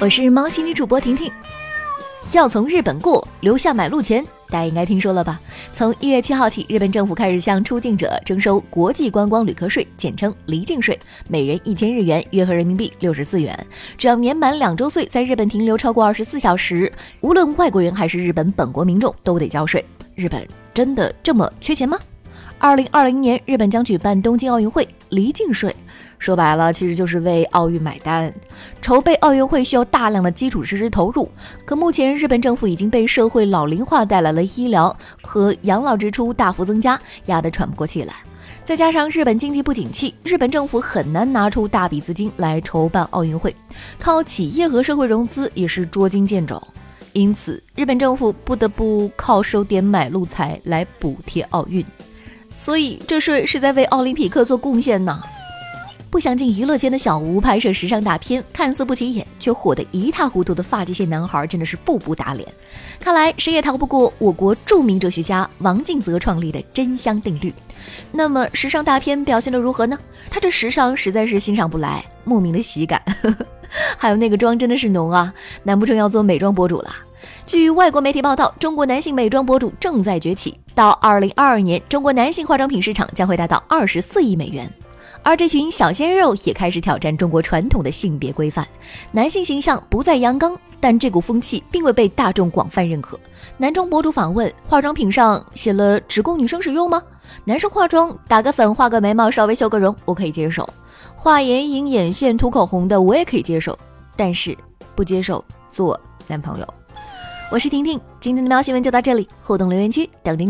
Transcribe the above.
我是猫系女主播婷婷。要从日本过，留下买路钱，大家应该听说了吧？从一月七号起，日本政府开始向出境者征收国际观光旅客税，简称离境税，每人一千日元，约合人民币六十四元。只要年满两周岁，在日本停留超过二十四小时，无论外国人还是日本本国民众，都得交税。日本真的这么缺钱吗？二零二零年，日本将举办东京奥运会，离境税说白了其实就是为奥运买单。筹备奥运会需要大量的基础设施投入，可目前日本政府已经被社会老龄化带来了医疗和养老支出大幅增加，压得喘不过气来。再加上日本经济不景气，日本政府很难拿出大笔资金来筹办奥运会，靠企业和社会融资也是捉襟见肘。因此，日本政府不得不靠收点买路财来补贴奥运。所以这税是在为奥林匹克做贡献呢。不想进娱乐圈的小吴拍摄时尚大片，看似不起眼，却火得一塌糊涂的发际线男孩，真的是步步打脸。看来谁也逃不过我国著名哲学家王敬泽创立的真香定律。那么时尚大片表现的如何呢？他这时尚实在是欣赏不来，莫名的喜感。还有那个妆真的是浓啊，难不成要做美妆博主了？据外国媒体报道，中国男性美妆博主正在崛起。到二零二二年，中国男性化妆品市场将会达到二十四亿美元。而这群小鲜肉也开始挑战中国传统的性别规范，男性形象不再阳刚。但这股风气并未被大众广泛认可。男装博主访问：化妆品上写了只供女生使用吗？男生化妆打个粉、画个眉毛、稍微修个容，我可以接受；画眼影、眼线、涂口红的我也可以接受，但是不接受做男朋友。我是婷婷，今天的喵新闻就到这里，互动留言区等您。